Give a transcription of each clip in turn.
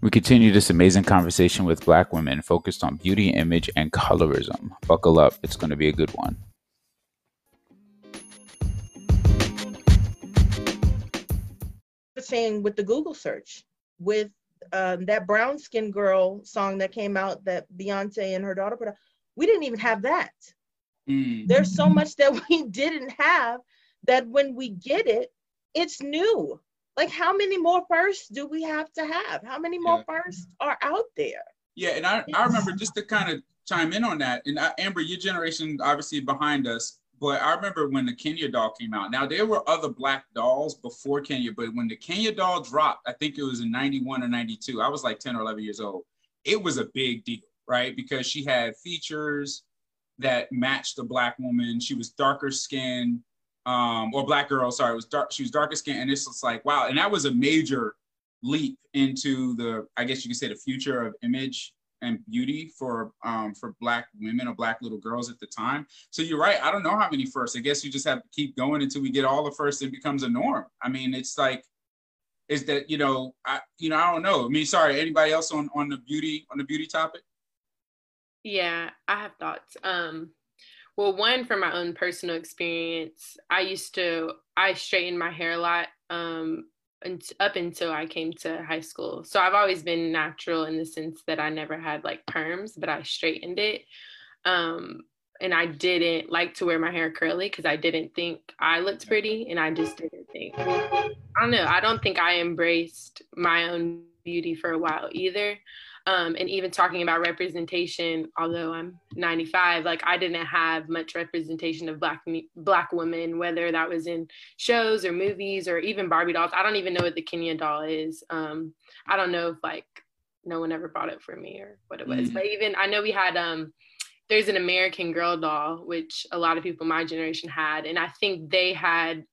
We continue this amazing conversation with black women focused on beauty, image, and colorism. Buckle up, it's going to be a good one. Saying with the Google search, with um, that brown skin girl song that came out that Beyonce and her daughter put out, we didn't even have that. Mm. There's so much that we didn't have that when we get it, it's new like how many more firsts do we have to have? How many more yeah. firsts are out there? Yeah and i, I remember just to kind of chime in on that and uh, amber your generation obviously behind us but i remember when the kenya doll came out. Now there were other black dolls before kenya but when the kenya doll dropped i think it was in 91 or 92 i was like 10 or 11 years old it was a big deal right? Because she had features that matched the black woman. She was darker skinned um, or black girl, sorry, it was dark, she was darker skin. And it's just like, wow. And that was a major leap into the, I guess you could say the future of image and beauty for um, for black women or black little girls at the time. So you're right. I don't know how many firsts. I guess you just have to keep going until we get all the firsts. And it becomes a norm. I mean, it's like, is that you know, I you know, I don't know. I mean, sorry. Anybody else on on the beauty on the beauty topic? Yeah, I have thoughts. Um, well, one from my own personal experience, I used to I straightened my hair a lot um, and up until I came to high school. So I've always been natural in the sense that I never had like perms, but I straightened it. Um, and I didn't like to wear my hair curly because I didn't think I looked pretty, and I just didn't think. I don't know. I don't think I embraced my own beauty for a while either um, and even talking about representation although i'm 95 like i didn't have much representation of black black women whether that was in shows or movies or even barbie dolls. I don't even know what the kenya doll is. Um, i don't know if like no one ever bought it for me or what it was. Mm-hmm. but even i know we had um there's an american girl doll which a lot of people my generation had and i think they had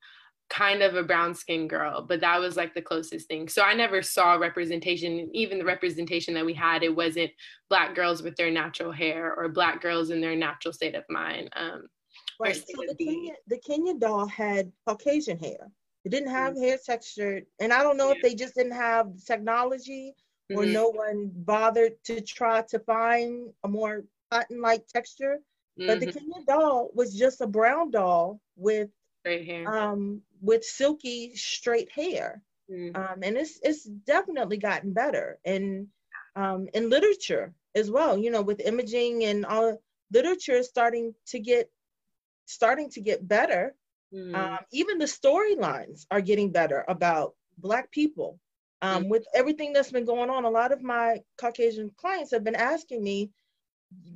kind of a brown skinned girl, but that was like the closest thing. So I never saw representation. Even the representation that we had, it wasn't black girls with their natural hair or black girls in their natural state of mind. Um, right. So the Kenya, the Kenya doll had Caucasian hair. It didn't have mm-hmm. hair texture, and I don't know yeah. if they just didn't have technology or mm-hmm. no one bothered to try to find a more cotton-like texture. Mm-hmm. But the mm-hmm. Kenya doll was just a brown doll with straight hair. Um, with silky straight hair. Mm. Um, and it's it's definitely gotten better. And um, in literature as well, you know, with imaging and all literature is starting to get starting to get better. Mm. Um, even the storylines are getting better about Black people. Um, mm. With everything that's been going on, a lot of my Caucasian clients have been asking me,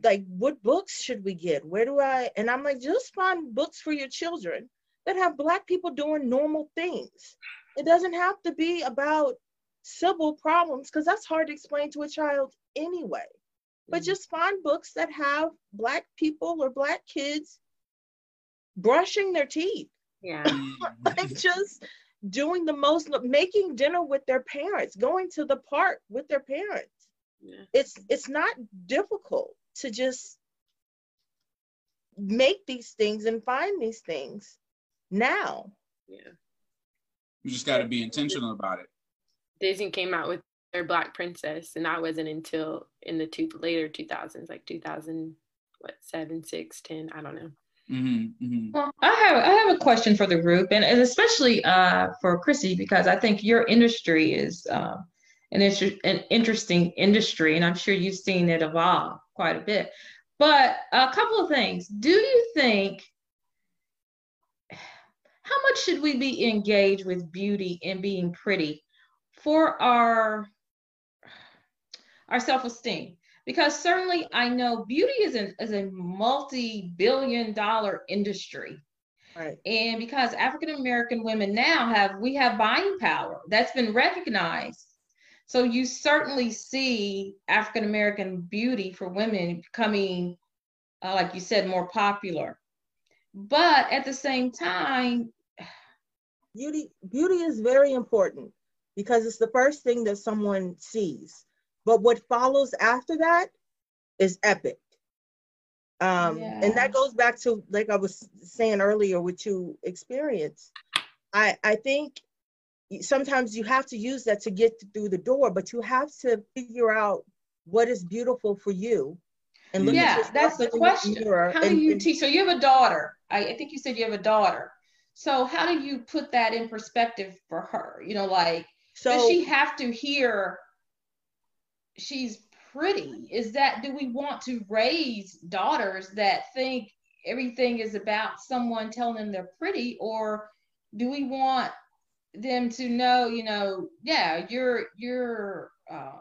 like, what books should we get? Where do I? And I'm like, just find books for your children that have Black people doing normal things. It doesn't have to be about civil problems because that's hard to explain to a child anyway. But mm-hmm. just find books that have Black people or Black kids brushing their teeth. Yeah. like just doing the most, making dinner with their parents, going to the park with their parents. Yeah. It's it's not difficult to just make these things and find these things now. Yeah. You just got to be intentional about it. Disney came out with their Black Princess, and that wasn't until in the two later 2000s, like 2000, what seven, six, ten, I don't know. Mm-hmm, mm-hmm. Well, I have I have a question for the group, and, and especially uh, for Chrissy because I think your industry is uh, an, inter- an interesting industry, and I'm sure you've seen it evolve quite a bit. But a couple of things: Do you think how much should we be engaged with beauty and being pretty for our our self-esteem? Because certainly i know beauty is, an, is a multi-billion dollar industry. Right. and because african american women now have we have buying power that's been recognized. So you certainly see african american beauty for women becoming uh, like you said more popular. But at the same time beauty beauty is very important because it's the first thing that someone sees but what follows after that is epic um yeah. and that goes back to like i was saying earlier what you experience i i think sometimes you have to use that to get through the door, but you have to figure out what is beautiful for you. And look yeah, that's the question. How do you teach? So you have a daughter. I, I think you said you have a daughter. So how do you put that in perspective for her? You know, like so, does she have to hear she's pretty? Is that do we want to raise daughters that think everything is about someone telling them they're pretty, or do we want them to know, you know, yeah, you're you're uh,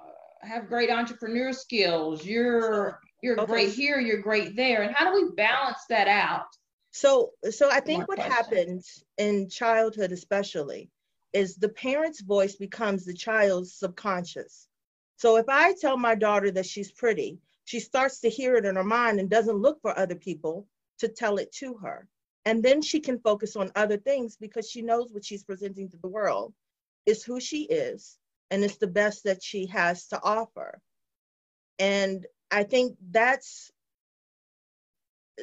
have great entrepreneur skills. You're you're okay. great here. You're great there. And how do we balance that out? So so I think More what questions. happens in childhood, especially, is the parent's voice becomes the child's subconscious. So if I tell my daughter that she's pretty, she starts to hear it in her mind and doesn't look for other people to tell it to her. And then she can focus on other things because she knows what she's presenting to the world is who she is and it's the best that she has to offer. And I think that's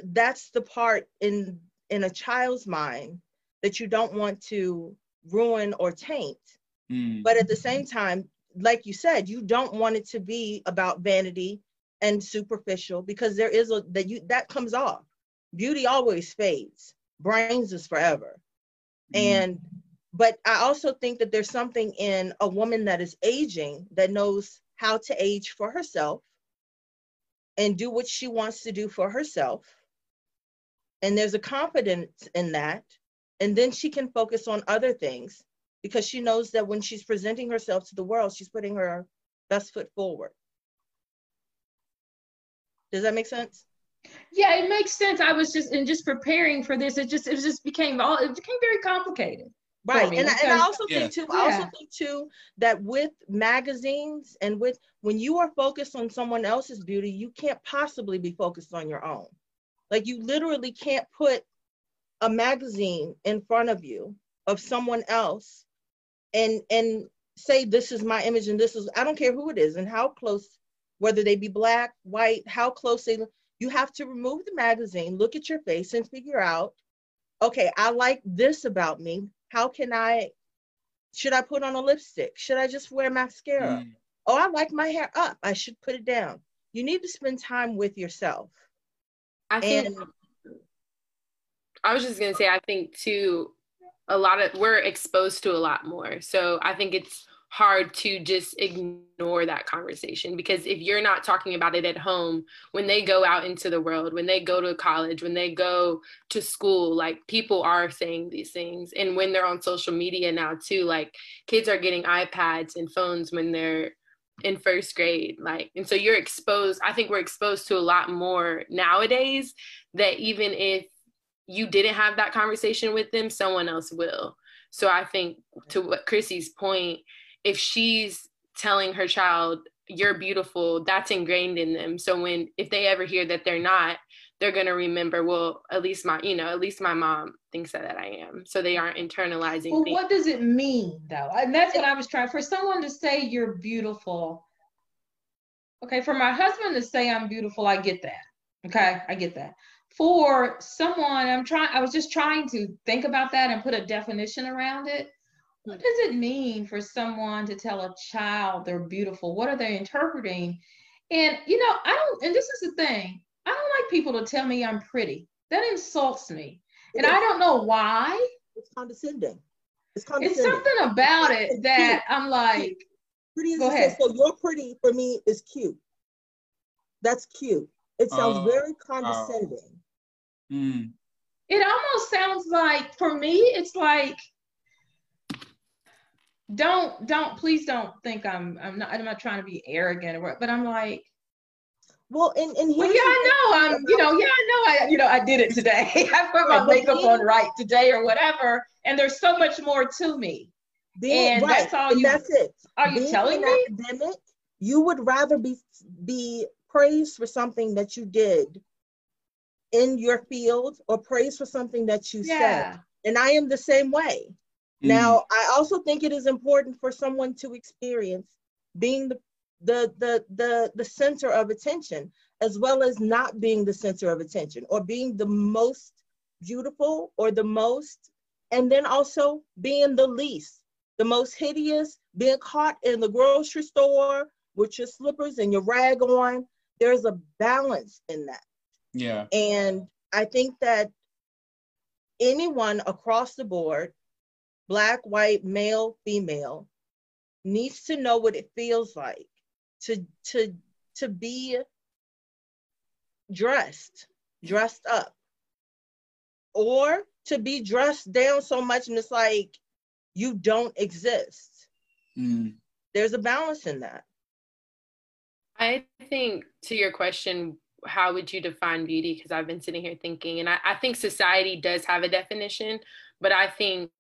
that's the part in in a child's mind that you don't want to ruin or taint. Mm. But at the same time, like you said, you don't want it to be about vanity and superficial because there is a that you that comes off beauty always fades brains is forever mm. and but i also think that there's something in a woman that is aging that knows how to age for herself and do what she wants to do for herself and there's a confidence in that and then she can focus on other things because she knows that when she's presenting herself to the world she's putting her best foot forward does that make sense yeah, it makes sense. I was just in just preparing for this. It just it just became all it became very complicated. Right, and, because, and I also yeah. think too. I also think too that with magazines and with when you are focused on someone else's beauty, you can't possibly be focused on your own. Like you literally can't put a magazine in front of you of someone else and and say this is my image and this is I don't care who it is and how close whether they be black, white, how close they you have to remove the magazine, look at your face, and figure out okay, I like this about me. How can I? Should I put on a lipstick? Should I just wear mascara? Mm. Oh, I like my hair up. I should put it down. You need to spend time with yourself. I think. And, I was just gonna say, I think too, a lot of we're exposed to a lot more. So I think it's hard to just ignore that conversation because if you're not talking about it at home when they go out into the world when they go to college when they go to school like people are saying these things and when they're on social media now too like kids are getting iPads and phones when they're in first grade like and so you're exposed I think we're exposed to a lot more nowadays that even if you didn't have that conversation with them someone else will. So I think to what Chrissy's point if she's telling her child you're beautiful that's ingrained in them. So when if they ever hear that they're not they're going to remember well at least my you know at least my mom thinks that, that i am. So they aren't internalizing well, what does it mean though? And that's what i was trying for someone to say you're beautiful okay for my husband to say i'm beautiful i get that okay i get that. For someone i'm trying i was just trying to think about that and put a definition around it. What does it mean for someone to tell a child they're beautiful? What are they interpreting? And you know, I don't, and this is the thing, I don't like people to tell me I'm pretty. That insults me. And I don't know why. It's condescending. It's condescending. It's something about it that I'm like, pretty is go ahead. So you're pretty for me is cute. That's cute. It sounds uh, very condescending. Uh, mm. It almost sounds like, for me, it's like, don't don't please don't think I'm I'm not I'm not trying to be arrogant or what, but I'm like well and and well, yeah I know I'm you know yeah I know I you know I did it today I put my makeup on right today or whatever and there's so much more to me being, and right. that's all you that's it are you being telling me academic you would rather be be praised for something that you did in your field or praised for something that you yeah. said and I am the same way now, mm. I also think it is important for someone to experience being the the the the the center of attention as well as not being the center of attention or being the most beautiful or the most and then also being the least the most hideous, being caught in the grocery store with your slippers and your rag on. There's a balance in that. Yeah. And I think that anyone across the board, black, white, male, female, needs to know what it feels like to to to be dressed, dressed up, or to be dressed down so much and it's like you don't exist. Mm. There's a balance in that. I think to your question, how would you define beauty? Because I've been sitting here thinking, and I, I think society does have a definition, but I think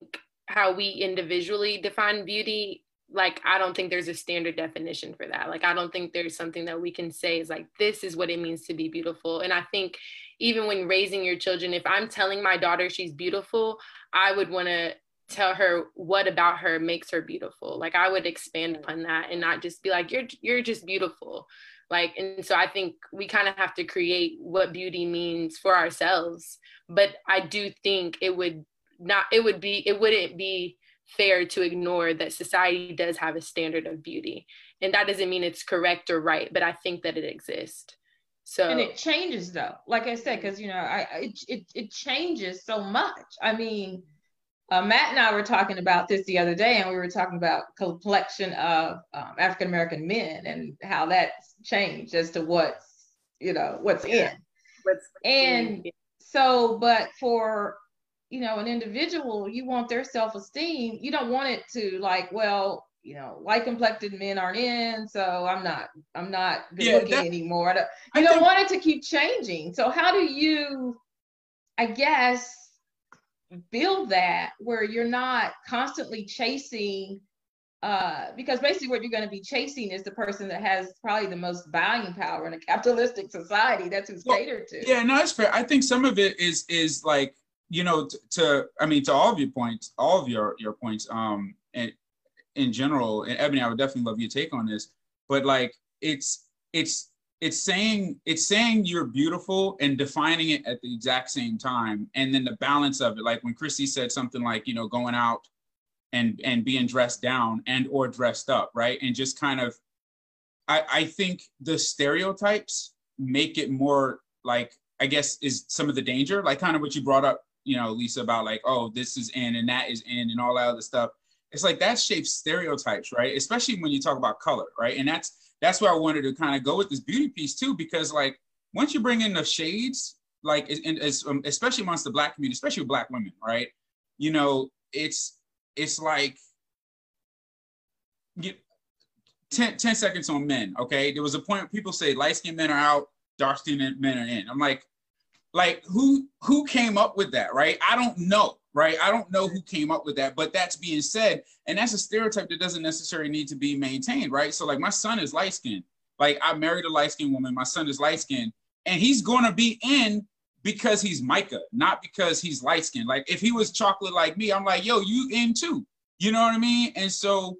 how we individually define beauty like i don't think there's a standard definition for that. Like i don't think there's something that we can say is like this is what it means to be beautiful. And i think even when raising your children if i'm telling my daughter she's beautiful i would want to tell her what about her makes her beautiful. Like i would expand upon that and not just be like you're you're just beautiful. Like and so i think we kind of have to create what beauty means for ourselves. But i do think it would not it would be it wouldn't be fair to ignore that society does have a standard of beauty. And that doesn't mean it's correct or right but i think that it exists. So and it changes though. Like i said because you know i it, it, it changes so much. I mean uh, matt and i were talking about this the other day and we were talking about complexion of um, african american men and how that's changed as to what's you know what's in. What's and so but for you know an individual you want their self-esteem. You don't want it to like well you know light complected men aren't in so i'm not i'm not good Yeah, looking anymore. You I don't think- want it to keep changing. So how do you i guess build that where you're not constantly chasing uh, because basically what you're going to be chasing is the person that has probably the most buying power in a capitalistic society. That's who's Well, catered to. Yeah, no, that's fair. I think some of it is is like you know t- to I mean to all of your points, all of your your points. Um, and in general, and Ebony, I would definitely love your take on this. But like, it's it's it's saying it's saying you're beautiful and defining it at the exact same time, and then the balance of it. Like when Chrissy said something like you know going out and and being dressed down and or dressed up, right, and just kind of. I, I think the stereotypes make it more like I guess is some of the danger, like kind of what you brought up, you know, Lisa, about like, oh, this is in and that is in and all that other stuff. It's like that shapes stereotypes, right? Especially when you talk about color, right? And that's that's where I wanted to kind of go with this beauty piece too, because like once you bring in the shades, like and um, especially amongst the black community, especially black women, right? You know, it's it's like you, 10, 10 seconds on men. Okay, there was a point people say light skinned men are out, dark skinned men are in. I'm like, like who who came up with that, right? I don't know, right? I don't know who came up with that, but that's being said, and that's a stereotype that doesn't necessarily need to be maintained, right? So like my son is light skinned. Like I married a light skinned woman. My son is light skinned, and he's gonna be in because he's Micah, not because he's light skinned. Like if he was chocolate like me, I'm like, yo, you in too. You know what I mean? And so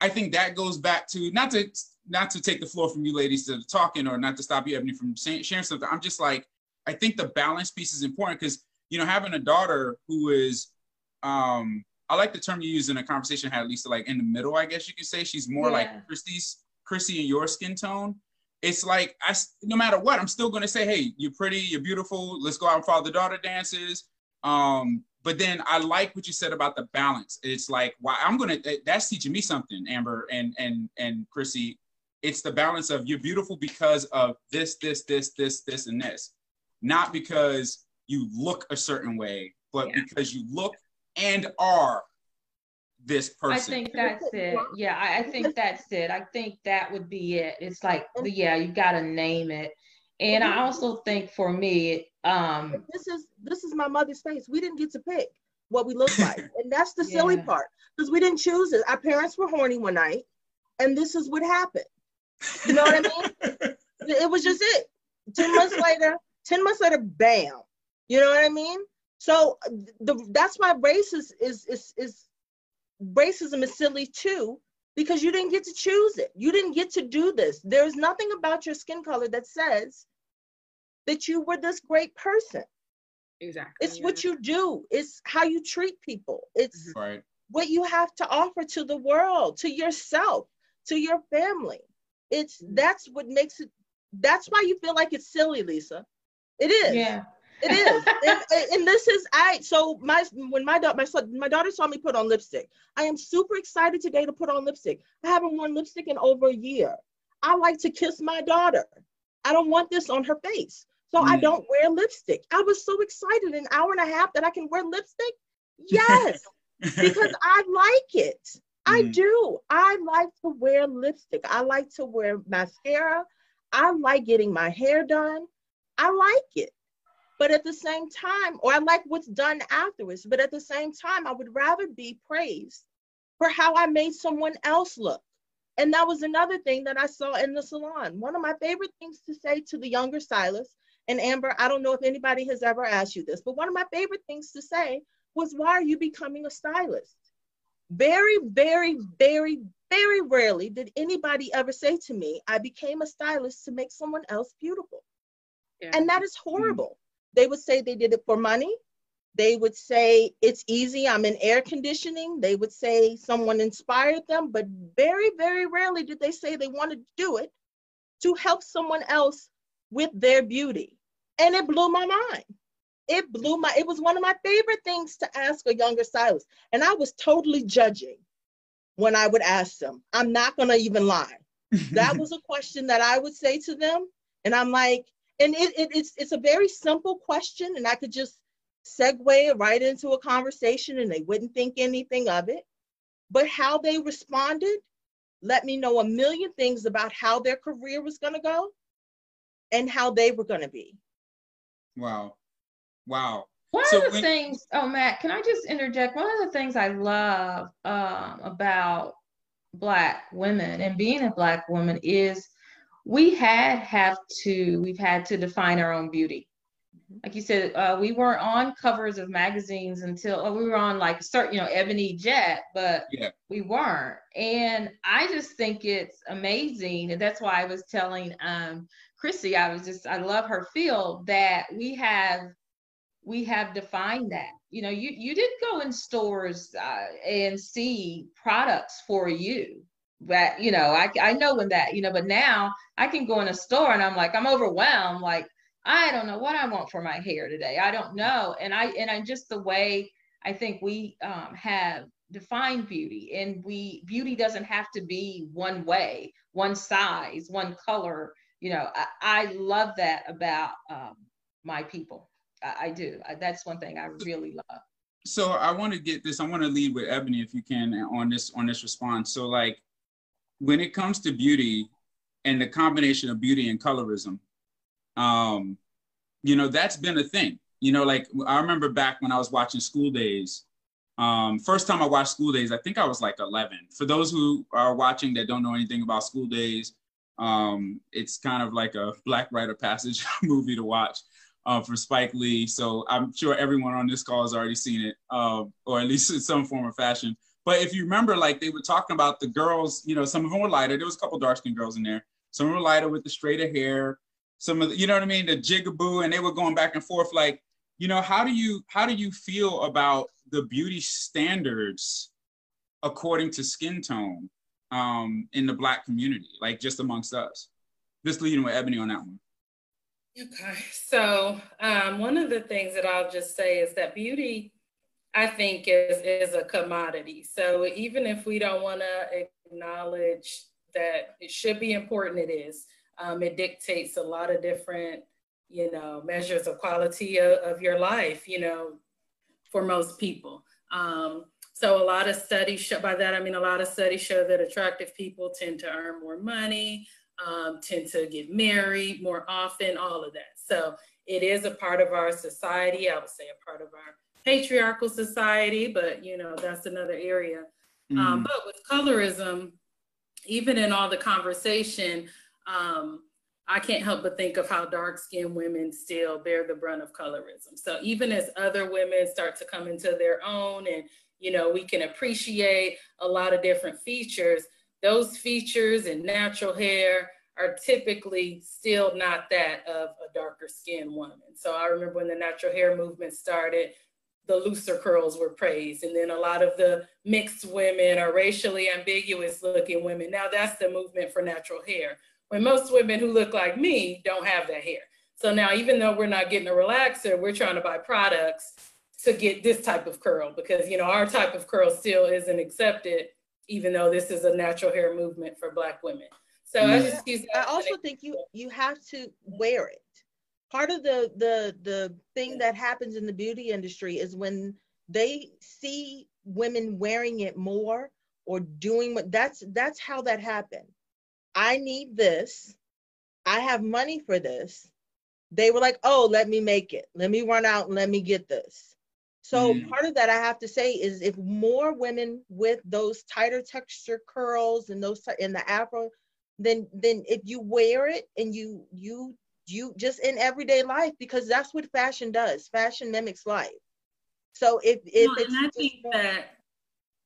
I think that goes back to not to not to take the floor from you ladies to talking or not to stop you Ebony from sharing something. I'm just like I think the balance piece is important because you know having a daughter who is um I like the term you use in a conversation I had Lisa like in the middle I guess you could say she's more Yeah. like Christy's Chrissy and your skin tone. It's like I no matter what I'm still gonna say hey you're pretty you're beautiful let's go out and father daughter dances um but then I like what you said about the balance. It's like, why I'm gonna that's teaching me something, Amber and and and Chrissy. It's the balance of you're beautiful because of this, this, this, this, this, and this, not because you look a certain way, but Yeah. because you look and are this person. I think that's it. Yeah, I, I think that's it. I think that would be it. It's like, yeah, you got to name it. And I also think for me, um, this is this is my mother's face. We didn't get to pick what we look like, and that's the silly Yeah. part because we didn't choose it. Our parents were horny one night, and this is what happened. You know what I mean? it was just it. Ten months later, ten months later, bam. You know what I mean? So the that's why racism is is is, is racism is silly too because you didn't get to choose it. You didn't get to do this. There's nothing about your skin color that says that you were this great person. exactly It's what you do. It's how you treat people. It's mm-hmm. right. what you have to offer to the world, to yourself, to your family. It's mm-hmm. that's what makes it that's why you feel like it's silly, Lisa. It is. Yeah. It is. and, and, this is I so my when my daughter my son my daughter saw me put on lipstick. I am super excited today to put on lipstick. I haven't worn lipstick in over a year. I like to kiss my daughter. I don't want this on her face. So mm. I don't wear lipstick. I was so excited an hour and a half that I can wear lipstick. Yes, because I like it. I mm. do. I like to wear lipstick. I like to wear mascara. I like getting my hair done. I like it. But at the same time, or I like what's done afterwards, but at the same time, I would rather be praised for how I made someone else look. And that was another thing that I saw in the salon. One of my favorite things to say to the younger stylists, and Amber, I don't know if anybody has ever asked you this, but one of my favorite things to say was, Why are you becoming a stylist? Very, very, very, very rarely did anybody ever say to me, I became a stylist to make someone else beautiful. Yeah. And that is horrible. Mm-hmm. They would say they did it for money. They would say it's easy, I'm in air conditioning. They would say someone inspired them, but very, very rarely did they say they wanted to do it to help someone else with their beauty. And it blew my mind. It blew my, it was one of my favorite things to ask a younger stylist. And I was totally judging when I would ask them. I'm not gonna even lie. that was a question that I would say to them. And I'm like, and it, it, it's it's a very simple question, and I could just segue right into a conversation and they wouldn't think anything of it. But how they responded let me know a million things about how their career was going to go and how they were going to be. Wow. Wow. One so of the when- things, oh, Matt, can I just interject? One of the things I love um, about Black women and being a Black woman is we had have to, we've had to define our own beauty like you said, uh, we weren't on covers of magazines until oh, we were on like certain, you know, Ebony Jet, but yeah. we weren't. And I just think it's amazing, and that's why I was telling um, Chrissy, I was just, I love her feel that we have, we have defined that. You know, you you did go in stores uh, and see products for you that you know I, I know when that you know but now i can go in a store and i'm like i'm overwhelmed like I don't know what I want for my hair today. I don't know. And I and I just the way I think we um, have defined beauty, and we beauty doesn't have to be one way, one size, one color. You know, I, I love that about um, my people. I, I do. I, that's one thing I really love. So I want to get this. I want to lead with Ebony, if you can, on this on this response. So like, when it comes to beauty, and the combination of beauty and colorism, um, you know, that's been a thing. You know, like I remember back when I was watching School Daze. Um, first time I watched School Daze, I think I was like 11. For those who are watching that don't know anything about School Daze, um, it's kind of like a Black Rite of Passage movie to watch uh, for Spike Lee. So I'm sure everyone on this call has already seen it, uh, or at least in some form or fashion. But if you remember, like they were talking about the girls, you know, some of them were lighter. There was a couple dark skinned girls in there. Some were lighter with the straighter hair some of the, you know what I mean, the jigaboo, and they were going back and forth. Like, you know, how do you how do you feel about the beauty standards according to skin tone um, in the Black community, like just amongst us? Just leading with Ebony on that one. Okay, so um, one of the things that I'll just say is that beauty, I think, is is a commodity. So even if we don't want to acknowledge that it should be important, it is. Um, it dictates a lot of different, you know, measures of quality of, of your life, you know, for most people. Um, so a lot of studies show, by that I mean a lot of studies show that attractive people tend to earn more money, um, tend to get married more often, all of that. So it is a part of our society. I would say a part of our patriarchal society, but you know that's another area. Mm. Um, but with colorism, even in all the conversation, um, I can't help but think of how dark skinned women still bear the brunt of colorism. So even as other women start to come into their own and, you know, we can appreciate a lot of different features, those features and natural hair are typically still not that of a darker skinned woman. So I remember when the natural hair movement started, the looser curls were praised. And then a lot of the mixed women or racially ambiguous looking women. Now that's the movement for natural hair. When most women who look like me don't have that hair. So now, even though we're not getting a relaxer, we're trying to buy products to get this type of curl because, you know, our type of curl still isn't accepted, even though this is a natural hair movement for Black women. So I just use I also think you you have to wear it part of the the the thing that happens in the beauty industry is when they see women wearing it more or doing what that's that's how that happened. I need this. I have money for this. They were like oh let me make it. Let me run out and let me get this. So mm. part of that i have to say is if more women with those tighter texture curls and those in the afro then then if you wear it and you you you just in everyday life because that's what fashion does. Fashion mimics life. So if if no, and I think that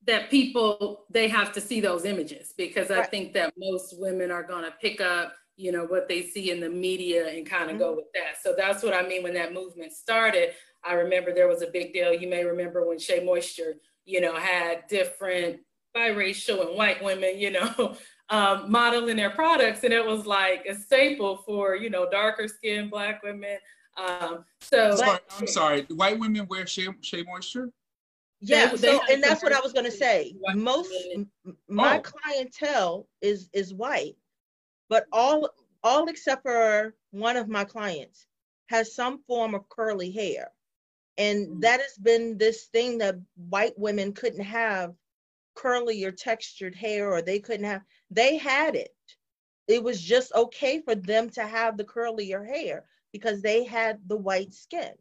that people they have to see those images because I think that most women are going to pick up you know what they see in the media and kind of mm-hmm. go with that. So that's what I mean when that movement started. I remember there was a big deal. You may remember when Shea Moisture, you know, had different biracial and white women, you know, um, modeling their products, and it was like a staple for you know darker skinned Black women. Um, so sorry, I'm sorry, white women wear shea, shea moisture. Yeah, they, so, and that's what I was going to say. Most my oh. clientele is is white, but all all except for one of my clients has some form of curly hair. And mm. that has been this thing that white women couldn't have curly or textured hair or they couldn't have they had it. It was just okay for them to have the curlier hair because they had the white skin.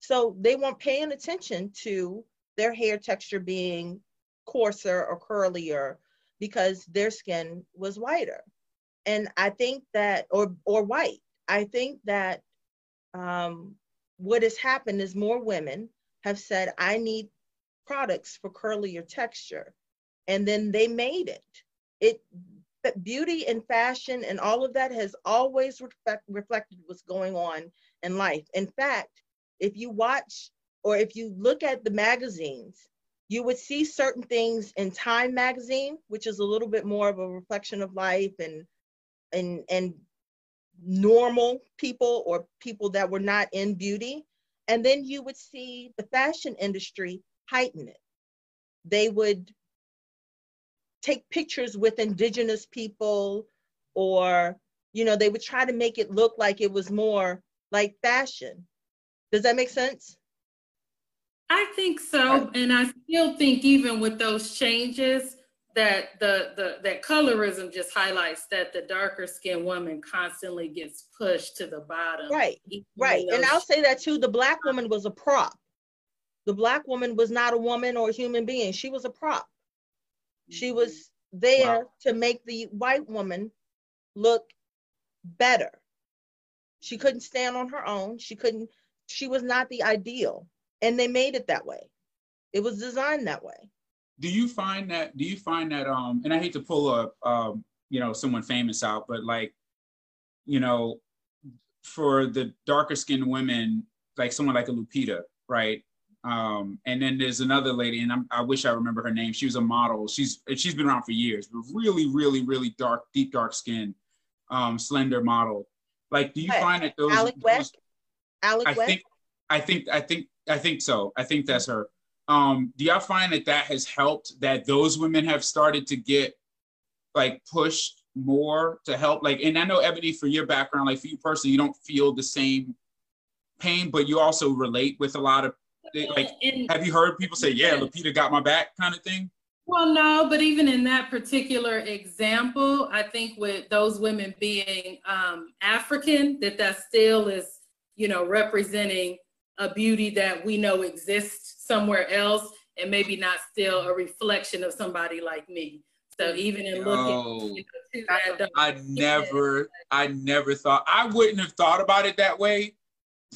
So they weren't paying attention to their hair texture being coarser or curlier because their skin was whiter. And i think that or or white. I think that um, what has happened is more women have said i need products for curlier texture and then they made it. It beauty and fashion and all of that has always reflect, reflected what's going on in life. In fact, if you watch or if you look at the magazines, you would see certain things in Time magazine, which is a little bit more of a reflection of life and and and normal people or people that were not in beauty. And then you would see the fashion industry heighten it. They would take pictures with indigenous people or you know they would try to make it look like it was more like fashion. Does that make sense? I think so. And i still think even with those changes that the, the that colorism just highlights that the darker skinned woman constantly gets pushed to the bottom. Right right. And i'll say that too the black woman was a prop. The black woman was not a woman or a human being. She was a prop she was there wow. to make the white woman look better. She couldn't stand on her own. She couldn't, she was not the ideal. And they made it that way. It was designed that way. Do you find that, do you find that, um, and I hate to pull up, um, you know, someone famous out, but like, you know, for the darker skinned women, like someone like a Lupita, right? Um, and then there's another lady, and I'm, i wish I remember her name. She was a model. She's she's been around for years, but really, really, really dark, deep dark skin, um, slender model. Like, do you find that those? Alek Wek. Alek I Wek. think, I think, I think, I think so. I think that's her. Um, do y'all find that that has helped? That those women have started to get like pushed more to help? Like, and I know Ebony, for your background, like for you personally, you don't feel the same pain, but you also relate with a lot of like in, have you heard people say, "Yeah, Lupita got my back," kind of thing? Well, no, but even in that particular example, I think with those women being um, African, that that still is, you know, representing a beauty that we know exists somewhere else, and maybe not still a reflection of somebody like me. So even in looking, you know, that, I never, I never thought I wouldn't have thought about it that way.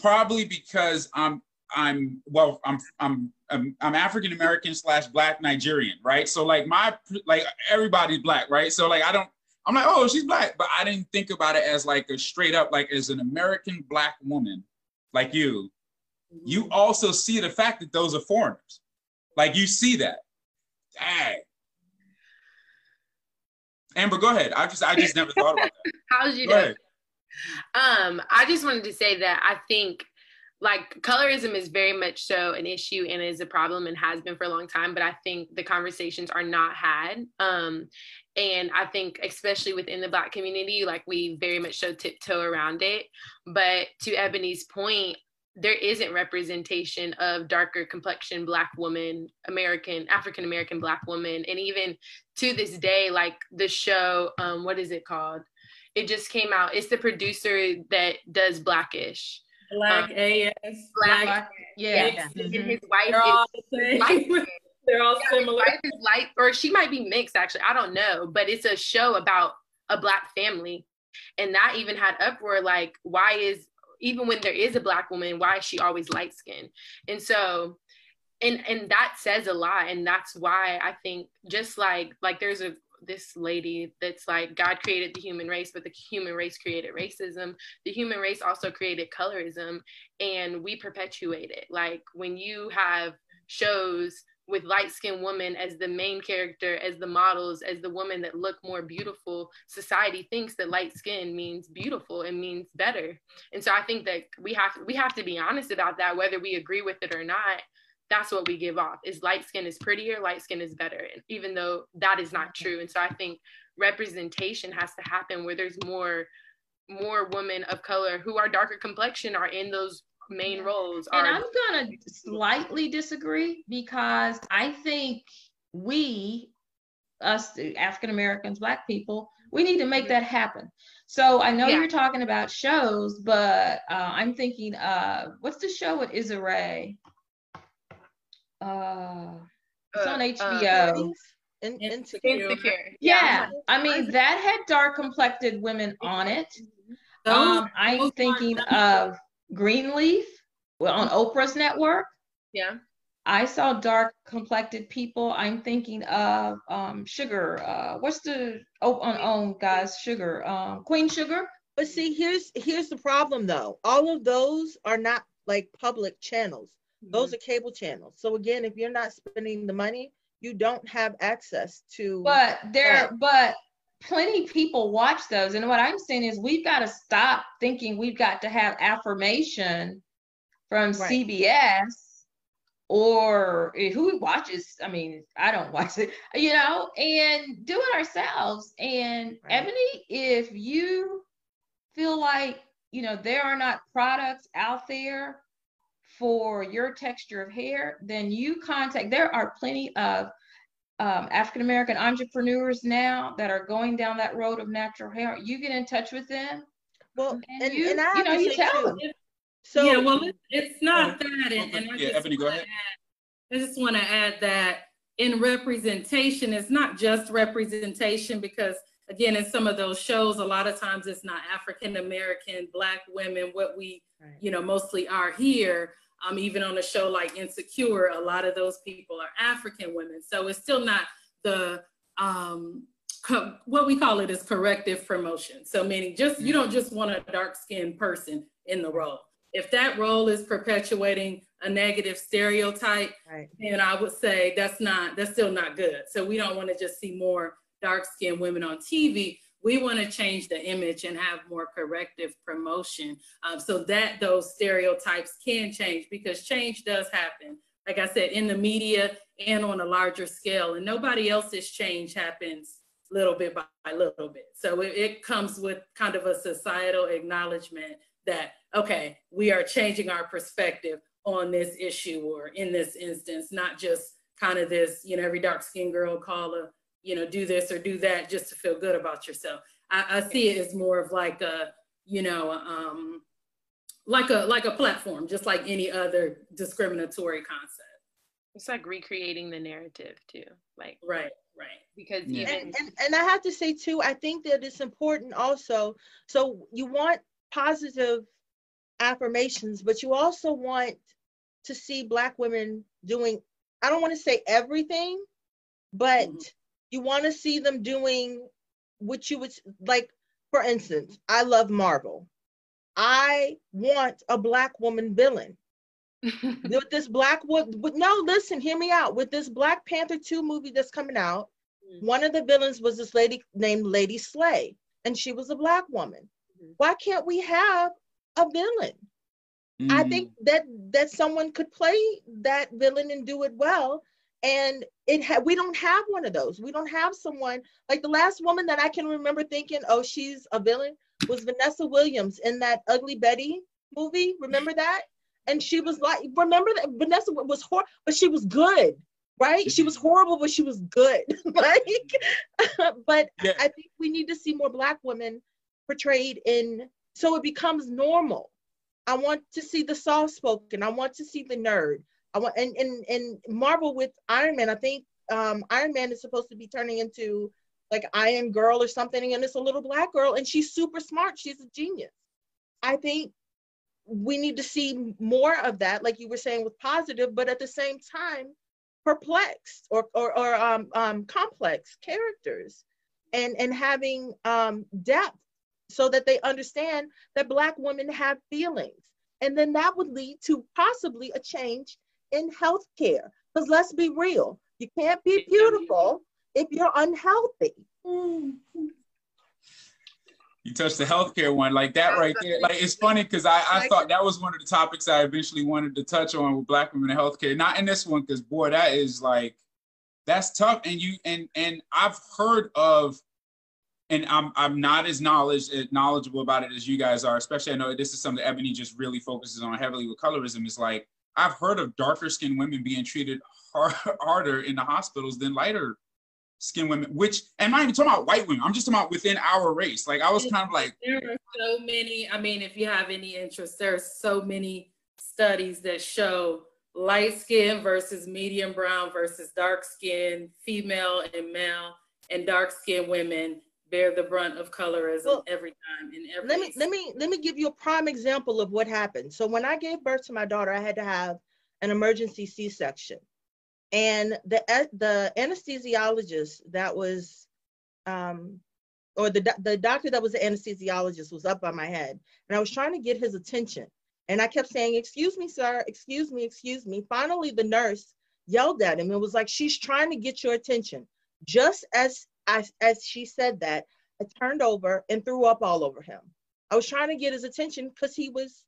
Probably because I'm I'm well, I'm I'm I'm, I'm African American slash Black Nigerian, right? So like my like everybody's black, right? So like I don't, I'm like, oh, she's black, but I didn't think about it as like a straight up like as an American black woman, like you. you also see the fact that those are foreigners. Like you see that. Dang. Amber, go ahead. I just I just never thought about that. How's you doing? Um, I just wanted to say that I think like colorism is very much so an issue and is a problem and has been for a long time but i think the conversations are not had. Um, and i think especially within the black community like we very much so tiptoe around it. But to ebony's point there isn't representation of darker complexion black woman american african american black woman. And even to this day like the show um, what is it called? It just came out. It's the producer that does blackish black um, as black, black yeah, yeah. Mm-hmm. and his wife they're all, the light, they're all yeah, similar his wife is light or she might be mixed actually i don't know but it's a show about a black family and that even had uproar like why is even when there is a black woman, why is she always light skinned? And so and and that says a lot. And that's why I think just like like there's a this lady that's like God created the human race, but the human race created racism. The human race also created colorism, and we perpetuate it. Like when you have shows with light skinned women as the main character, as the models, as the women that look more beautiful, society thinks that light skin means beautiful and means better. And so I think that we have we have to be honest about that, whether we agree with it or not. That's what we give off is light skin is prettier, light skin is better, and even though that is not true. And so I think representation has to happen where there's more more women of color who are darker complexion are in those main roles are. And I'm gonna slightly disagree because I think we, us African Americans, Black people, we need to make that happen. So I know yeah. you're talking about shows, but uh, I'm thinking, uh, what's the show with Issa Rae? Uh, it's on HBO. Uh, in, insecure. insecure. Yeah. yeah, I mean that had dark complected women on it. Um, I'm thinking of Greenleaf well, on Oprah's network. Yeah. I saw dark complected people. I'm thinking of um, Sugar. Uh, what's the oh on oh, guys Sugar? Um, Queen Sugar. But see, here's here's the problem though. All of those are not like public channels. Mm-hmm. Those are cable channels. So again, if you're not spending the money, you don't have access to. But there, but plenty people watch those. And what I'm saying is we've got to stop thinking we've got to have affirmation from right. CBS or who watches. I mean, I don't watch it, you know, and do it ourselves. And right. Ebony, if you feel like, you know, there are not products out there for your texture of hair, then you contact, there are plenty of um, African American entrepreneurs now that are going down that road of natural hair. You get in touch with them. Well, and, and you, and you know, you tell them. So yeah, well, it's not oh, that, and, and I yeah, Ebony, go ahead. Add, I just want to add that in representation, it's not just representation because again, in some of those shows, a lot of times it's not African American, Black women, what we, right. you know, mostly are here. Um, even on a show like Insecure, a lot of those people are African women. So it's still not the um, co- what we call it is corrective promotion. So meaning just you don't just want a dark skinned person in the role. If that role is perpetuating a negative stereotype, right. then I would say that's not that's still not good. So we don't want to just see more dark skinned women on TV we want to change the image and have more corrective promotion. Um, so that those stereotypes can change because change does happen. Like i said in the media and on a larger scale and nobody else's change happens little bit by little bit. So it, it comes with kind of a societal acknowledgement that okay we are changing our perspective on this issue or in this instance not just kind of this you know every dark skinned girl call a you know, do this or do that just to feel good about yourself. I, I see it as more of like a, you know, um, like a like a platform, just like any other discriminatory concept. It's like recreating the narrative too, like right, right. Because yeah. even and, and, and I have to say too, I think that it's important also. So you want positive affirmations, but you also want to see Black women doing. I don't want to say everything, but mm-hmm you want to see them doing what you would like for instance i love marvel i want a black woman villain with this black with, with no listen hear me out with this black panther 2 movie that's coming out mm-hmm. one of the villains was this lady named lady slay and she was a black woman mm-hmm. why can't we have a villain mm-hmm. i think mm. that that someone could play that villain and do it well and it ha- we don't have one of those we don't have someone like the last woman that i can remember thinking oh she's a villain was vanessa williams in that ugly betty movie remember that and she was like, remember that Vanessa was horrible, but she was good, right? She was horrible, but she was good. like, but yeah. I think we need to see more Black women portrayed in so it becomes normal. I want to see the soft spoken. I want to see the nerd. I want and and and Marvel with Iron Man. I think um, Iron Man is supposed to be turning into like Iron Girl or something, and it's a little black girl, and she's super smart. She's a genius. I think we need to see more of that, like you were saying with positive, but at the same time, perplexed or, or, or um, um, complex characters and, and having um, depth so that they understand that Black women have feelings. And then that would lead to possibly a change in healthcare. Because let's be real, you can't be beautiful if you're unhealthy. You touched the healthcare one like that right there. Like it's funny because I, I thought that was one of the topics I eventually wanted to touch on with black women in healthcare. Not in this one because boy, that is like that's tough. And you and and I've heard of, and I'm I'm not as knowledge eh, knowledgeable about it as you guys are. Especially I know this is something Ebony just really focuses on heavily with colorism. Is like I've heard of darker skinned women being treated hard, harder in the hospitals than lighter skin women, which, and I'm not even talking about white women, I'm just talking about within our race. Like, I was kind of like. There are so many, I mean, if you have any interest, there are so many studies that show light skin versus medium brown versus dark skin, female and male, and dark skin women bear the brunt of colorism well, every time in every let me let me let me give you a prime example of what happened. So when i gave birth to my daughter i had to have an emergency c-section. And the the anesthesiologist that was um, or the the doctor that was the anesthesiologist was up by my head and i was trying to get his attention. And i kept saying excuse me sir. Excuse me. Excuse me. Finally the nurse yelled at him and was like she's trying to get your attention. Just as I, as she said that i turned over and threw up all over him i was trying to get his attention because he was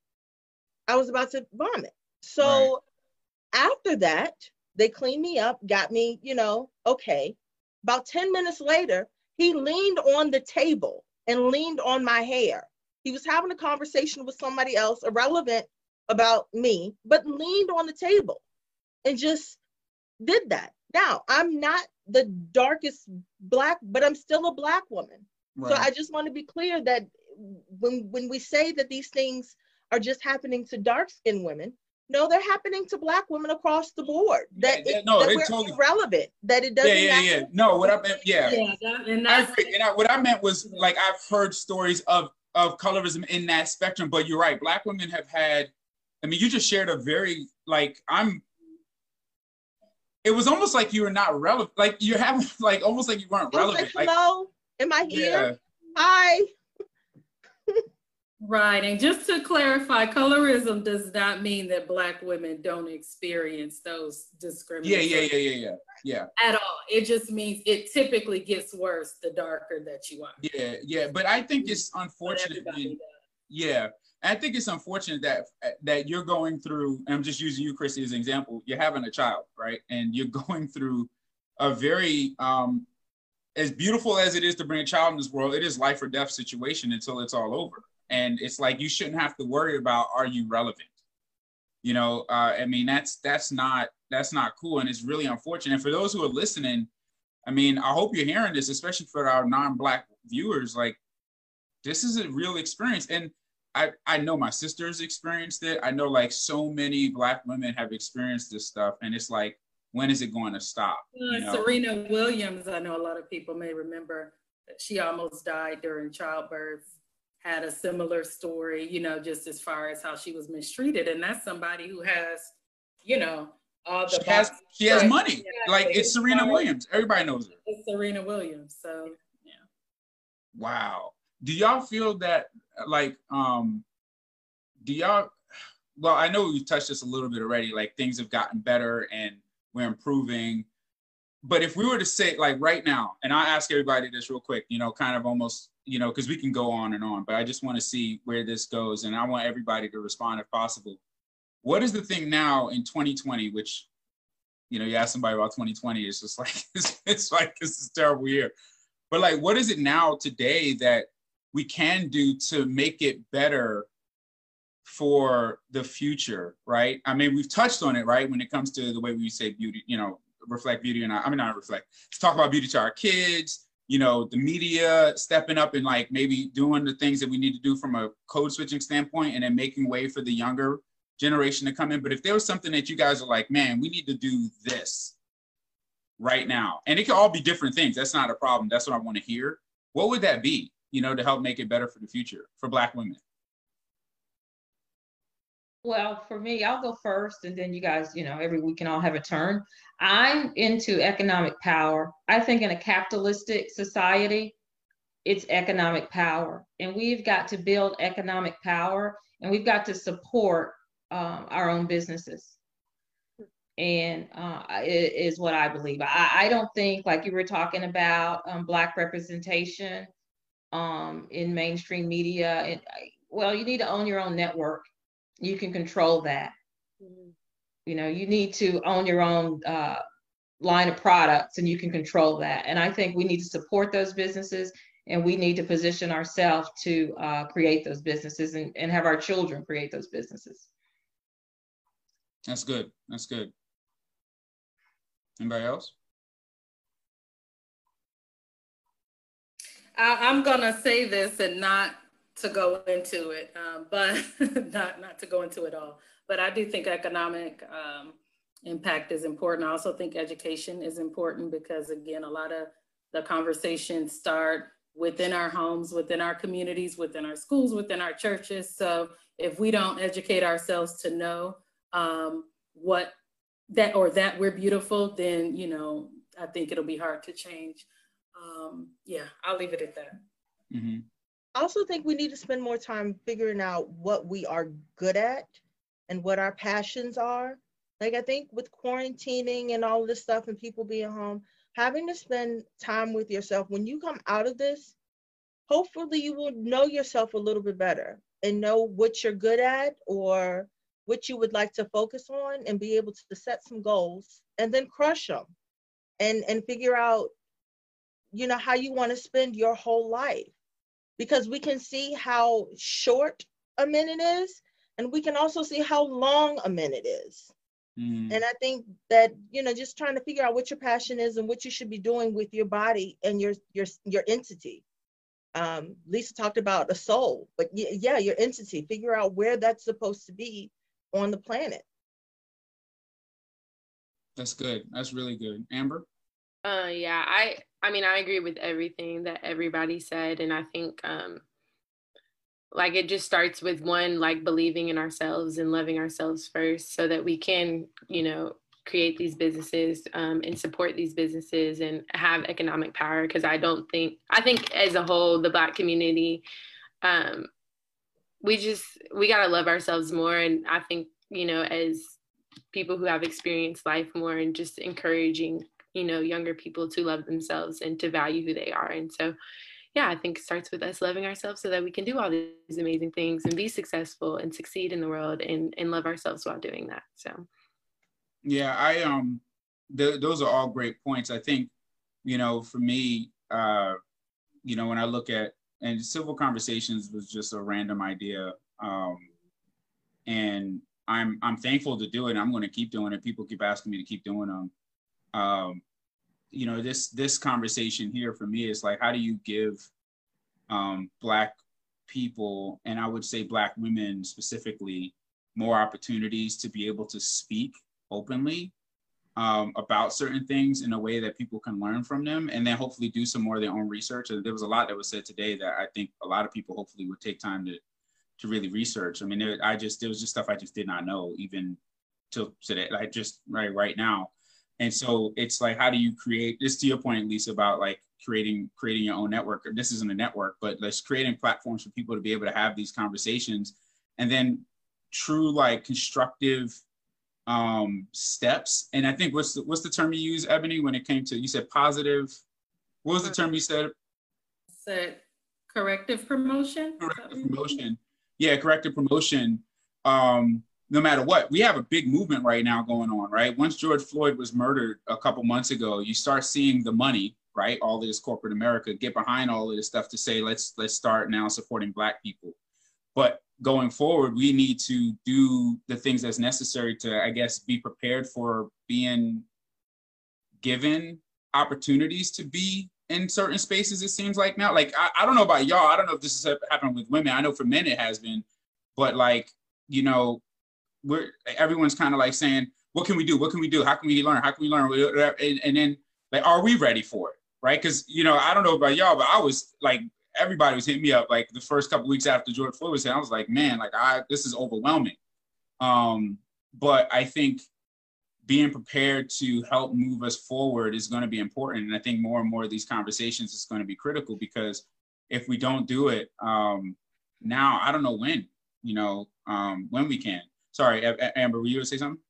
i was about to vomit so right. after that they cleaned me up, got me, you know, okay. About 10 minutes later, he leaned on the table and leaned on my hair. He was having a conversation with somebody else, irrelevant about me, but leaned on the table and just did that. Now, I'm not the darkest black, but I'm still a black woman. Right. So I just want to be clear that when when we say that these things are just happening to dark skinned women, no, they're happening to black women across the board. That, yeah, it, no, that we're totally irrelevant. That it doesn't. Yeah, yeah, yeah. No, what I meant, yeah. yeah that, and, I and I, what I meant was like I've heard stories of of colorism in that spectrum, but you're right. Black women have had. I mean, you just shared a very like I'm. It was almost like you were not relevant. Like you have like almost like you weren't relevant. Like, hello, am I here? Yeah. Hi. Right. And just to clarify, colorism does not mean that Black women don't experience those discriminations. Yeah, yeah, yeah, yeah, yeah. Yeah. At all. It just means it typically gets worse the darker that you are. Yeah, yeah. But I think it's unfortunate. Yeah. I think it's unfortunate that that you're going through, I'm just using you, Christy, as an example. You're having a child, right? And you're going through a very um as beautiful as it is to bring a child in this world, it is life or death situation until it's all over and it's like you shouldn't have to worry about are you relevant you know uh, i mean that's that's not that's not cool and it's really unfortunate and for those who are listening i mean i hope you're hearing this especially for our non-black viewers like this is a real experience and i i know my sisters experienced it i know like so many black women have experienced this stuff and it's like when is it going to stop uh, you know? serena williams i know a lot of people may remember that she almost died during childbirth had a similar story, you know, just as far as how she was mistreated. And that's somebody who has, you know, all the she has she has money. Yeah, like it's Serena Williams. Everybody knows her. It's Serena Williams. So yeah. Wow. Do y'all feel that like um do y'all well, I know we've touched this a little bit already. Like things have gotten better and we're improving. But if we were to say like right now, and I ask everybody this real quick, you know, kind of almost, you know, because we can go on and on, but I just want to see where this goes, and I want everybody to respond if possible. What is the thing now in 2020, which, you know, you ask somebody about 2020, it's just like it's, it's like this is terrible year. But like, what is it now today that we can do to make it better for the future, right? I mean, we've touched on it, right? When it comes to the way we say beauty, you know, reflect beauty and I mean not reflect. Let's talk about beauty to our kids, you know, the media stepping up and like maybe doing the things that we need to do from a code switching standpoint and then making way for the younger generation to come in. But if there was something that you guys are like, man, we need to do this right now, and it can all be different things. That's not a problem. That's what I want to hear. What would that be, you know, to help make it better for the future for Black women? Well, for me, I'll go first, and then you guys, you know, every we can all have a turn. I'm into economic power. I think in a capitalistic society, it's economic power, and we've got to build economic power, and we've got to support um, our own businesses. And uh, is what I believe. I, I, don't think, like you were talking about, um, black representation um, in mainstream media. And well, you need to own your own network you can control that. Mm-hmm. You know, you need to own your own uh, line of products and you can control that. And I think we need to support those businesses and we need to position ourselves to uh, create those businesses and, and have our children create those businesses. That's good. That's good. Anybody else? I, am gonna say this and not to go into it, um, but not not to go into it all. But I do think economic um, impact is important. I also think education is important because again, a lot of the conversations start within our homes, within our communities, within our schools, within our churches. So if we don't educate ourselves to know um, what that or that we're beautiful, then you know I think it'll be hard to change. Um, yeah, I'll leave it at that. Mm-hmm. I also think we need to spend more time figuring out what we are good at and what our passions are. Like I think with quarantining and all this stuff and people being home, having to spend time with yourself when you come out of this, hopefully you will know yourself a little bit better and know what you're good at or what you would like to focus on and be able to set some goals and then crush them and and figure out you know how you want to spend your whole life because we can see how short a minute is and we can also see how long a minute is. Mm. And I think that you know just trying to figure out what your passion is and what you should be doing with your body and your your your entity. Um, Lisa talked about a soul, but yeah, your entity. Figure out where that's supposed to be on the planet. That's good. That's really good. Amber. Uh, yeah, I I mean I agree with everything that everybody said, and I think um, like it just starts with one like believing in ourselves and loving ourselves first, so that we can you know create these businesses um, and support these businesses and have economic power. Because I don't think I think as a whole the Black community, um, we just we gotta love ourselves more, and I think you know as people who have experienced life more and just encouraging you know younger people to love themselves and to value who they are. And so yeah i think it starts with us loving ourselves so that we can do all these amazing things and be successful and succeed in the world and and love ourselves while doing that. So. Yeah i um th- those are all great points. I think you know for me uh you know when i look at and civil conversations was just a random idea um and i'm i'm thankful to do it. I'm going to keep doing it. People keep asking me to keep doing them um, you know, this this conversation here for me is like, how do you give um, Black people, and I would say Black women specifically, more opportunities to be able to speak openly um, about certain things in a way that people can learn from them, and then hopefully do some more of their own research. And there was a lot that was said today that I think a lot of people hopefully would take time to to really research. I mean, I just there was just stuff I just did not know even till today, like just right right now. And so it's like, how do you create this to your point, Lisa, about like creating creating your own network? This isn't a network, but let's creating platforms for people to be able to have these conversations. And then true like constructive um steps. And i think what's the, what's the term you use ebony when it came to you said positive? What was the term you said? Said corrective promotion? Corrective promotion. Yeah corrective promotion. Um no matter what we have a big movement right now going on right once george floyd was murdered a couple months ago you start seeing the money right all this corporate america get behind all of this stuff to say let's let's start now supporting black people but going forward, we need to do the things that's necessary to, I guess, be prepared for being given opportunities to be in certain spaces. It seems like now, like I, I don't know about y'all. I don't know if this has happened with women. I know for men it has been, but like you know, we're everyone's kind of like saying, "What can we do? What can we do? How can we learn? How can we learn?" And, and then like, are we ready for it? Right? Because you know, I don't know about y'all, but I was like everybody was hitting me up like the first couple weeks after George Floyd was here. I was like, man, like I this is overwhelming. Um, but I think being prepared to help move us forward is going to be important. And I think more and more of these conversations is going to be critical because if we don't do it um, now, I don't know when, you know, um, when we can. Sorry, Amber, were you to say something?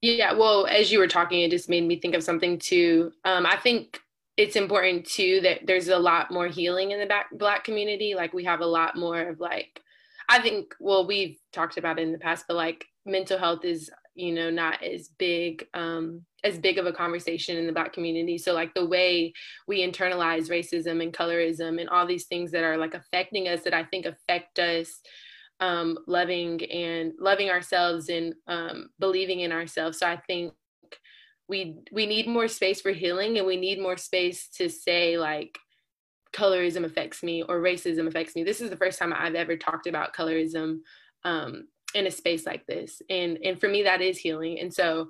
Yeah, well, as you were talking, it just made me think of something too. Um, I think it's important too that there's a lot more healing in the back, black community like we have a lot more of like i think well we've talked about it in the past but like mental health is you know not as big um as big of a conversation in the black community so like the way we internalize racism and colorism and all these things that are like affecting us that i think affect us um loving and loving ourselves and um believing in ourselves. So i think we we need more space for healing and we need more space to say like colorism affects me or racism affects me. This is the first time i've ever talked about colorism um, in a space like this. And and for me that is healing. And so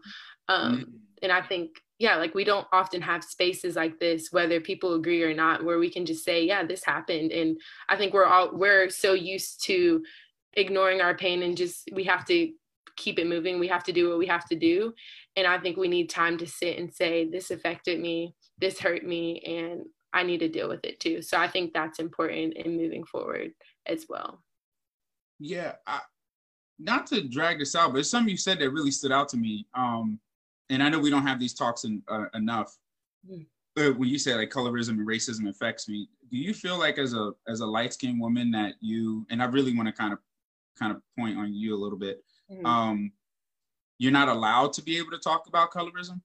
um, mm-hmm. and i think yeah like we don't often have spaces like this whether people agree or not where we can just say yeah this happened. And i think we're all we're so used to ignoring our pain and just we have to keep it moving. We have to do what we have to do. And I think we need time to sit and say, this affected me, this hurt me, and I need to deal with it too. So I think that's important in moving forward as well. Yeah. I, not to drag this out, but something you said that really stood out to me. Um, and I know we don't have these talks in, uh, enough. Mm. But when you say like colorism and racism affects me, do you feel like as a as a light skinned woman that you and I really want to kind of kind of point on you a little bit mm-hmm. um, you're not allowed to be able to talk about colorism?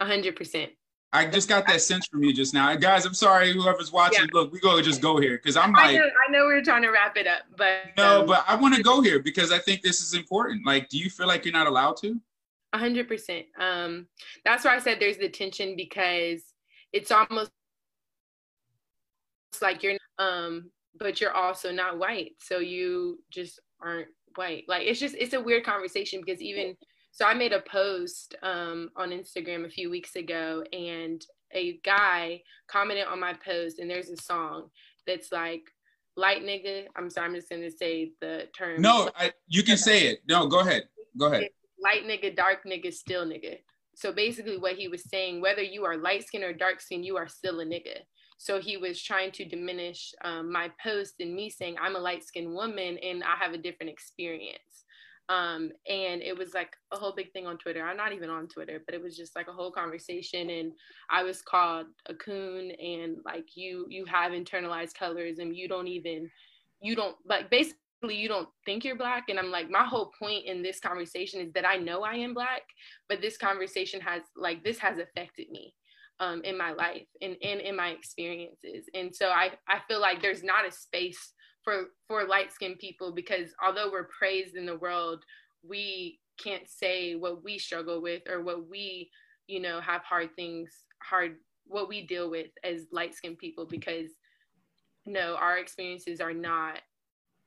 A hundred percent. I just got that sense from you just now. Guys, I'm sorry, whoever's watching, yeah. look, we go just go here because I'm like, I know, I know, we are trying to wrap it up, but no, um, but I want to go here because I think this is important. Like, do you feel like you're not allowed to? A hundred percent. Um, that's why I said there's the tension because it's almost like you're, um, but you're also not white, so you just aren't white. Like it's just it's a weird conversation because even so I made a post um, on Instagram a few weeks ago and a guy commented on my post and there's a song that's like light nigga. I'm sorry, I'm just gonna say the term. No, I, you can say it. No, go ahead. Go ahead. Light nigga, dark nigga, still nigga. So basically, what he was saying, whether you are light skin or dark skin, you are still a nigga. So he was trying to diminish um, my post and me saying I'm a light skinned woman and I have a different experience. Um, and it was like a whole big thing on Twitter. I'm not even on Twitter, but it was just like a whole conversation. And I was called a coon and like you you have internalized colorism. You don't even you don't like basically you don't think you're black and i'm like my whole point in this conversation is that i know i am black but this conversation has like this has affected me um, in my life and, and in my experiences. And so I, I feel like there's not a space for, for light skinned people because although we're praised in the world, we can't say what we struggle with or what we, you know, have hard things, hard, what we deal with as light skinned people because no, our experiences are not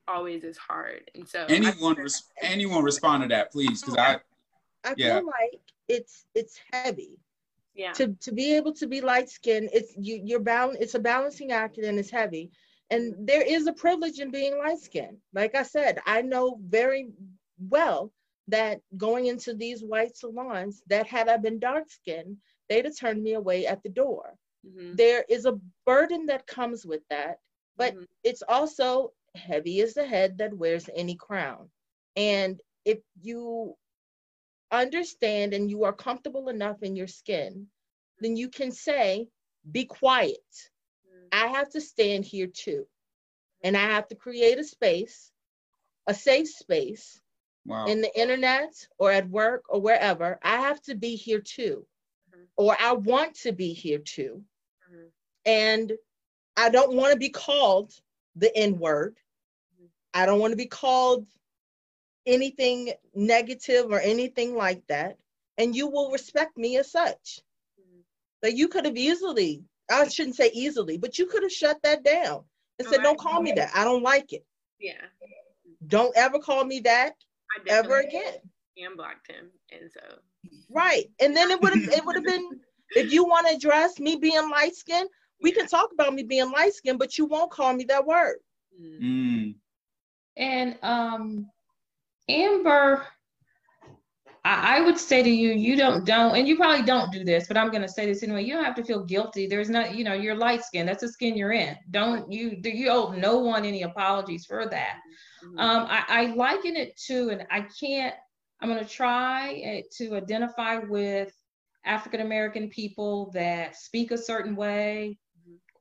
always as hard. And so anyone, res- anyone respond to that, please. Cause I, I yeah. feel like it's, it's heavy yeah. to to be able to be light skinned it's you you're balance it's a balancing act and it's heavy and there is a privilege in being light skinned like i said i know very well that going into these white salons that had i been dark skinned they'd have turned me away at the door mm-hmm. there is a burden that comes with that but mm-hmm. it's also heavy as the head that wears any crown and if you understand and you are comfortable enough in your skin, then you can say, be quiet. I have to stand here too. And I have to create a space, a safe space wow. in the internet or at work or wherever. I have to be here too. Mm-hmm. Or I want to be here too. Mm-hmm. And I don't want to be called the N word. Mm-hmm. I don't want to be called anything negative or anything like that. And you will respect me as such. Mm-hmm. That you could have easily, I shouldn't say easily, but you could have shut that down and said, Don't call me that. I don't like it. Yeah. Don't ever call me that ever again. And blocked him. And so Right. And then it would have it would have been if you want to address me being light skinned, we can talk about me being light skinned, but you won't call me that word. Mm. And um Amber, I, I would say to you, you don't don't, and you probably don't do this, but I'm gonna say this anyway. You don't have to feel guilty. There's not, you know, you're light skin. That's the skin you're in. Don't you? Do you owe no one any apologies for that? Mm-hmm. Um, I, I liken it to, and I can't. I'm gonna try to identify with African American people that speak a certain way,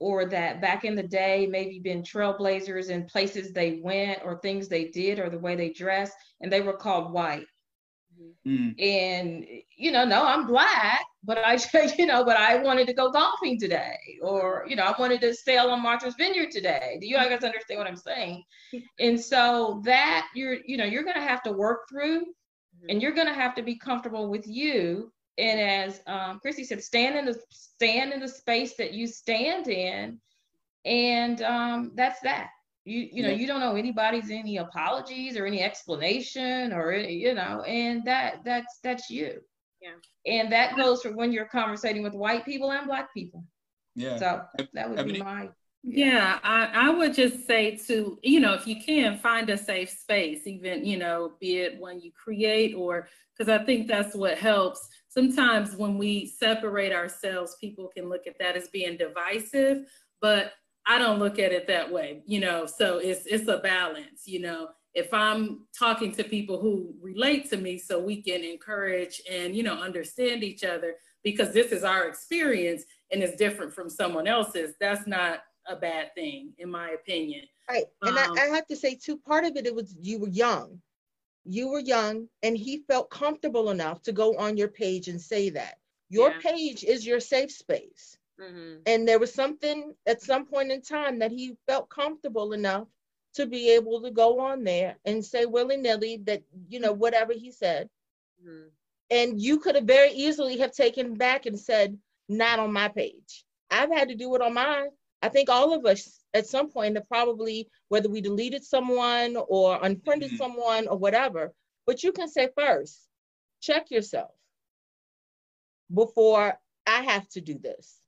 or that back in the day maybe been trailblazers in places they went or things they did or the way they dressed and they were called white mm. and you know no i'm black but i you know but i wanted to go golfing today or you know i wanted to sail on martha's vineyard today do you guys understand what i'm saying and so that you're you know you're going to have to work through mm-hmm. and you're going to have to be comfortable with you and as um, Christy said, stand in the stand in the space that you stand in, and um, that's that. You you know yeah. you don't know anybody's any apologies or any explanation or any, you know, and that that's that's you. Yeah. And that goes for when you're conversating with white people and black people. Yeah. So that would be my yeah, yeah I, I would just say to, you know, if you can find a safe space, even, you know, be it one you create or because I think that's what helps sometimes when we separate ourselves, people can look at that as being divisive, but I don't look at it that way, you know. So it's it's a balance, you know. If I'm talking to people who relate to me so we can encourage and you know understand each other because this is our experience and it's different from someone else's, that's not a bad thing in my opinion. Right. And um, I, I have to say too, part of it it was you were young you were young and he felt comfortable enough to go on your page and say that your yeah. page is your safe space mm-hmm. and there was something at some point in time that he felt comfortable enough to be able to go on there and say willy-nilly that you know whatever he said mm-hmm. and you could have very easily have taken back and said not on my page i've had to do it on mine i think all of us at some point that probably whether we deleted someone or unfriended mm-hmm. someone or whatever. But you can say first, check yourself before I have to do this.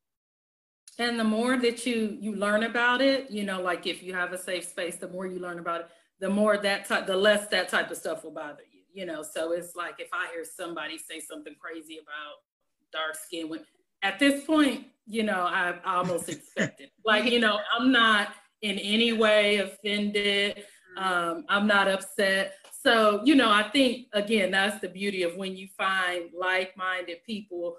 And the more that you you learn about it, you know, like if you have a safe space, the more you learn about it, the more that type, the less that type of stuff will bother you. You know, so it's like if I hear somebody say something crazy about dark skin, when at this point, you know, I, almost expect it. Like, you know, I'm not in any way offended. Um, I'm not upset. So, you know, I think again, that's the beauty of when you find like-minded people,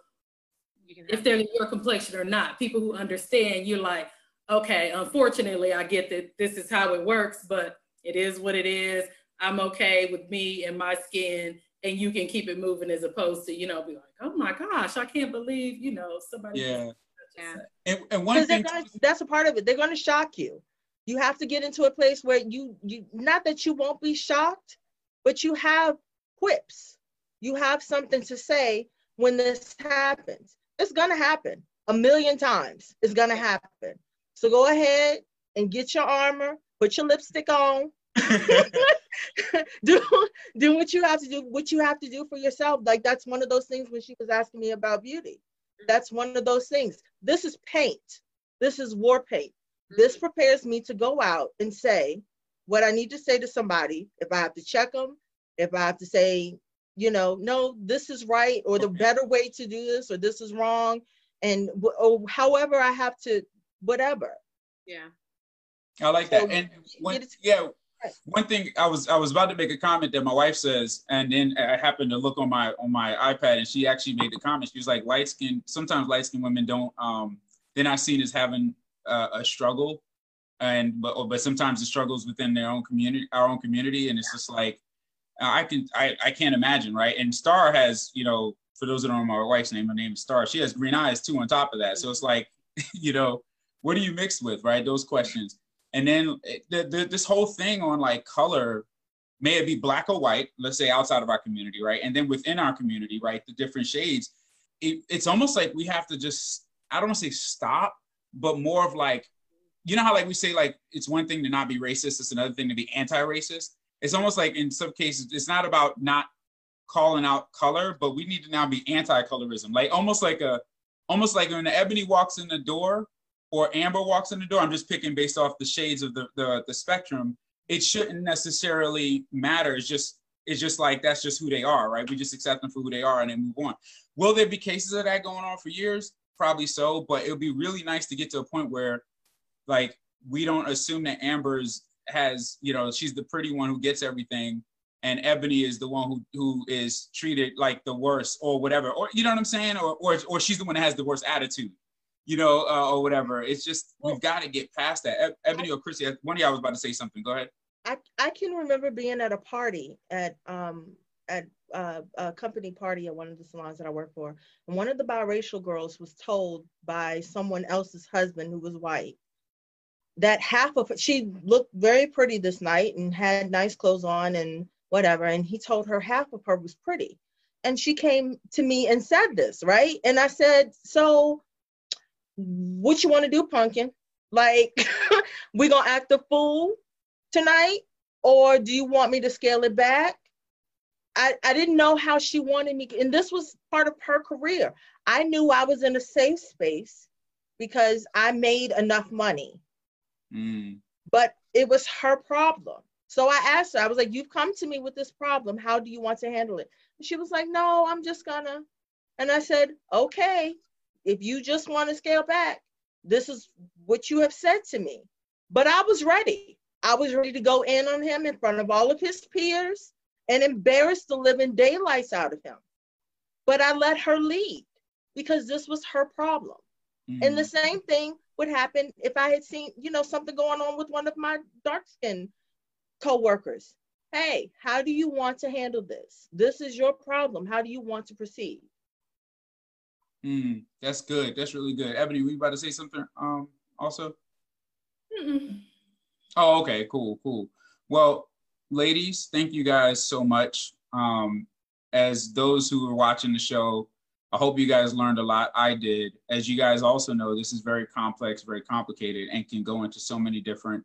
if they're your complexion or not, people who understand, you're like, okay, unfortunately, I get that this is how it works, but it is what it is. I'm okay with me and my skin and you can keep it moving as opposed to you know be like oh my gosh i can't believe you know somebody yeah. yeah. and, and one thing gonna, that's a part of it. They're going to shock you. You have to get into a place where you you not that you won't be shocked but you have quips. You have something to say when this happens. It's going to happen a million times. It's going to happen. So go ahead and get your armor put your lipstick on do do what you have to do what you have to do for yourself. Like that's one of those things when she was asking me about beauty. That's one of those things. This is paint. This is war paint. This mm-hmm. prepares me to go out and say what i need to say to somebody. If i have to check them if i have to say you know no this is right or the better way to do this or this is wrong. And or however i have to whatever. Yeah. I like that. And when, yeah one thing I was I was about to make a comment that my wife says, and then I happened to look on my on my iPad, and she actually made the comment. She was like, "Light skin. Sometimes light skin women don't. Um, they're not seen as having uh, a struggle, and but but sometimes the struggles within their own community, our own community, and it's just like I can I I can't imagine, right? And Star has you know for those that don't know my wife's name, her name is Star. She has green eyes too on top of that. So it's like, you know, what are you mixed with, right? Those questions. And then eh, the, the, this whole thing on like color, may it be black or white, let's say outside of our community, right? And then within our community, right, the different shades, it, it's almost like we have to just, I don't want to say stop, but more of like, you know how like we say like it's one thing to not be racist, it's another thing to be anti-racist. It's almost like in some cases, it's not about not calling out color, but we need to now be anti-colorism. Like almost like a, almost like when the Ebony walks in the door or Amber walks in the door. I'm just picking based off the shades of the the, the spectrum. It shouldn't necessarily matter. It's just it's just like that's just who they are, right? We just accept them for who they are and then move on. Will there be cases of that going on for years? Probably so, but it would be really nice to get to a point where, like, we don't assume that Amber's has, you know, she's the pretty one who gets everything, and Ebony is the one who who is treated like the worst or whatever, or you know what I'm saying, or or or she's the one that has the worst attitude, you know, uh, or whatever. It's just we've got to get past that. Ebony or Chrissy, one of y'all was about to say something. Go ahead. I I can remember being at a party at um at uh, a company party at one of the salons that I work for, and one of the biracial girls was told by someone else's husband who was white that half of she looked very pretty this night and had nice clothes on and whatever. And he told her half of her was pretty. And she came to me and said this, right? And I said, So what you want to do, pumpkin? Like, we gonna act a fool tonight? Or do you want me to scale it back? I, I didn't know how she wanted me, and this was part of her career. I knew I was in a safe space because I made enough money. Mm. But it was her problem. So I asked her, I was like, You've come to me with this problem. How do you want to handle it? And she was like, No, I'm just gonna. And I said, Okay, if you just want to scale back, this is what you have said to me. But I was ready. I was ready to go in on him in front of all of his peers and embarrass the living daylights out of him. But I let her lead because this was her problem. Mm-hmm. And the same thing would happen if I had seen, you know, something going on with one of my dark skinned co-workers hey how do you want to handle this this is your problem how do you want to proceed mm, that's good that's really good ebony were you about to say something um also Mm-mm. oh okay cool cool well ladies thank you guys so much um as those who are watching the show I hope you guys learned a lot. I did. As you guys also know, this is very complex, very complicated, and can go into so many different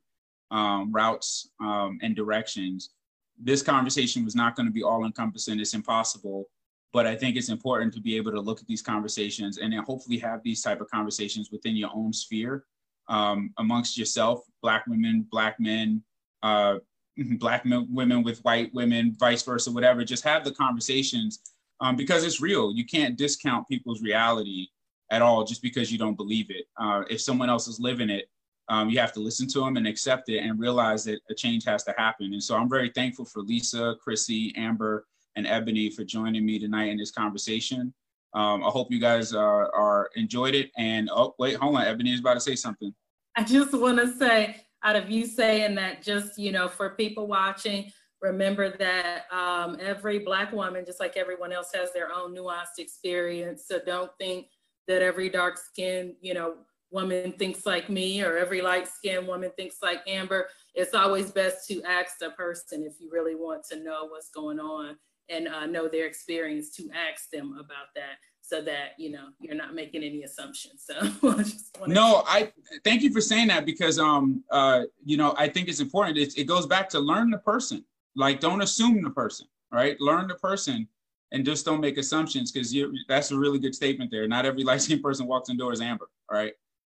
um, routes um, and directions. This conversation was not going to be all encompassing. It's impossible. But I think it's important to be able to look at these conversations and then hopefully have these type of conversations within your own sphere um, amongst yourself, Black women, Black men, uh, Black men, women with white women, vice versa, whatever. Just have the conversations um, because it's real. You can't discount people's reality at all just because you don't believe it. Uh, if someone else is living it, um, you have to listen to them and accept it and realize that a change has to happen. And so I'm very thankful for Lisa, Chrissy, Amber, and Ebony for joining me tonight in this conversation. Um, I hope you guys are, are enjoyed it. And oh, wait, hold on, Ebony is about to say something. I just want to say, out of you saying that, just you know, for people watching, remember that um, every Black woman, just like everyone else, has their own nuanced experience. So don't think that every dark skin, you know, woman thinks like me or every light skinned woman thinks like Amber, it's always best to ask the person if you really want to know what's going on and uh, know their experience to ask them about that so that you know you're not making any assumptions. So no i thank you for saying that because um uh you know i think it's important. It, it goes back to learn the person. Like don't assume the person right? Learn the person and just don't make assumptions because you that's a really good statement there. Not every light skinned person walks indoors amber all right?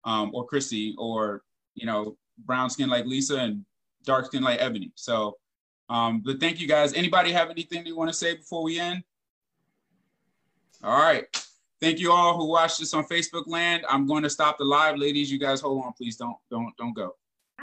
Um, or Chrissy, or you know, brown skin like Lisa and dark skin like Ebony. So, um, but thank you guys. Anybody have anything they want to say before we end? All right. Thank you all who watched this on Facebook land. I'm going to stop the live, ladies. You guys hold on, please. Don't don't don't go.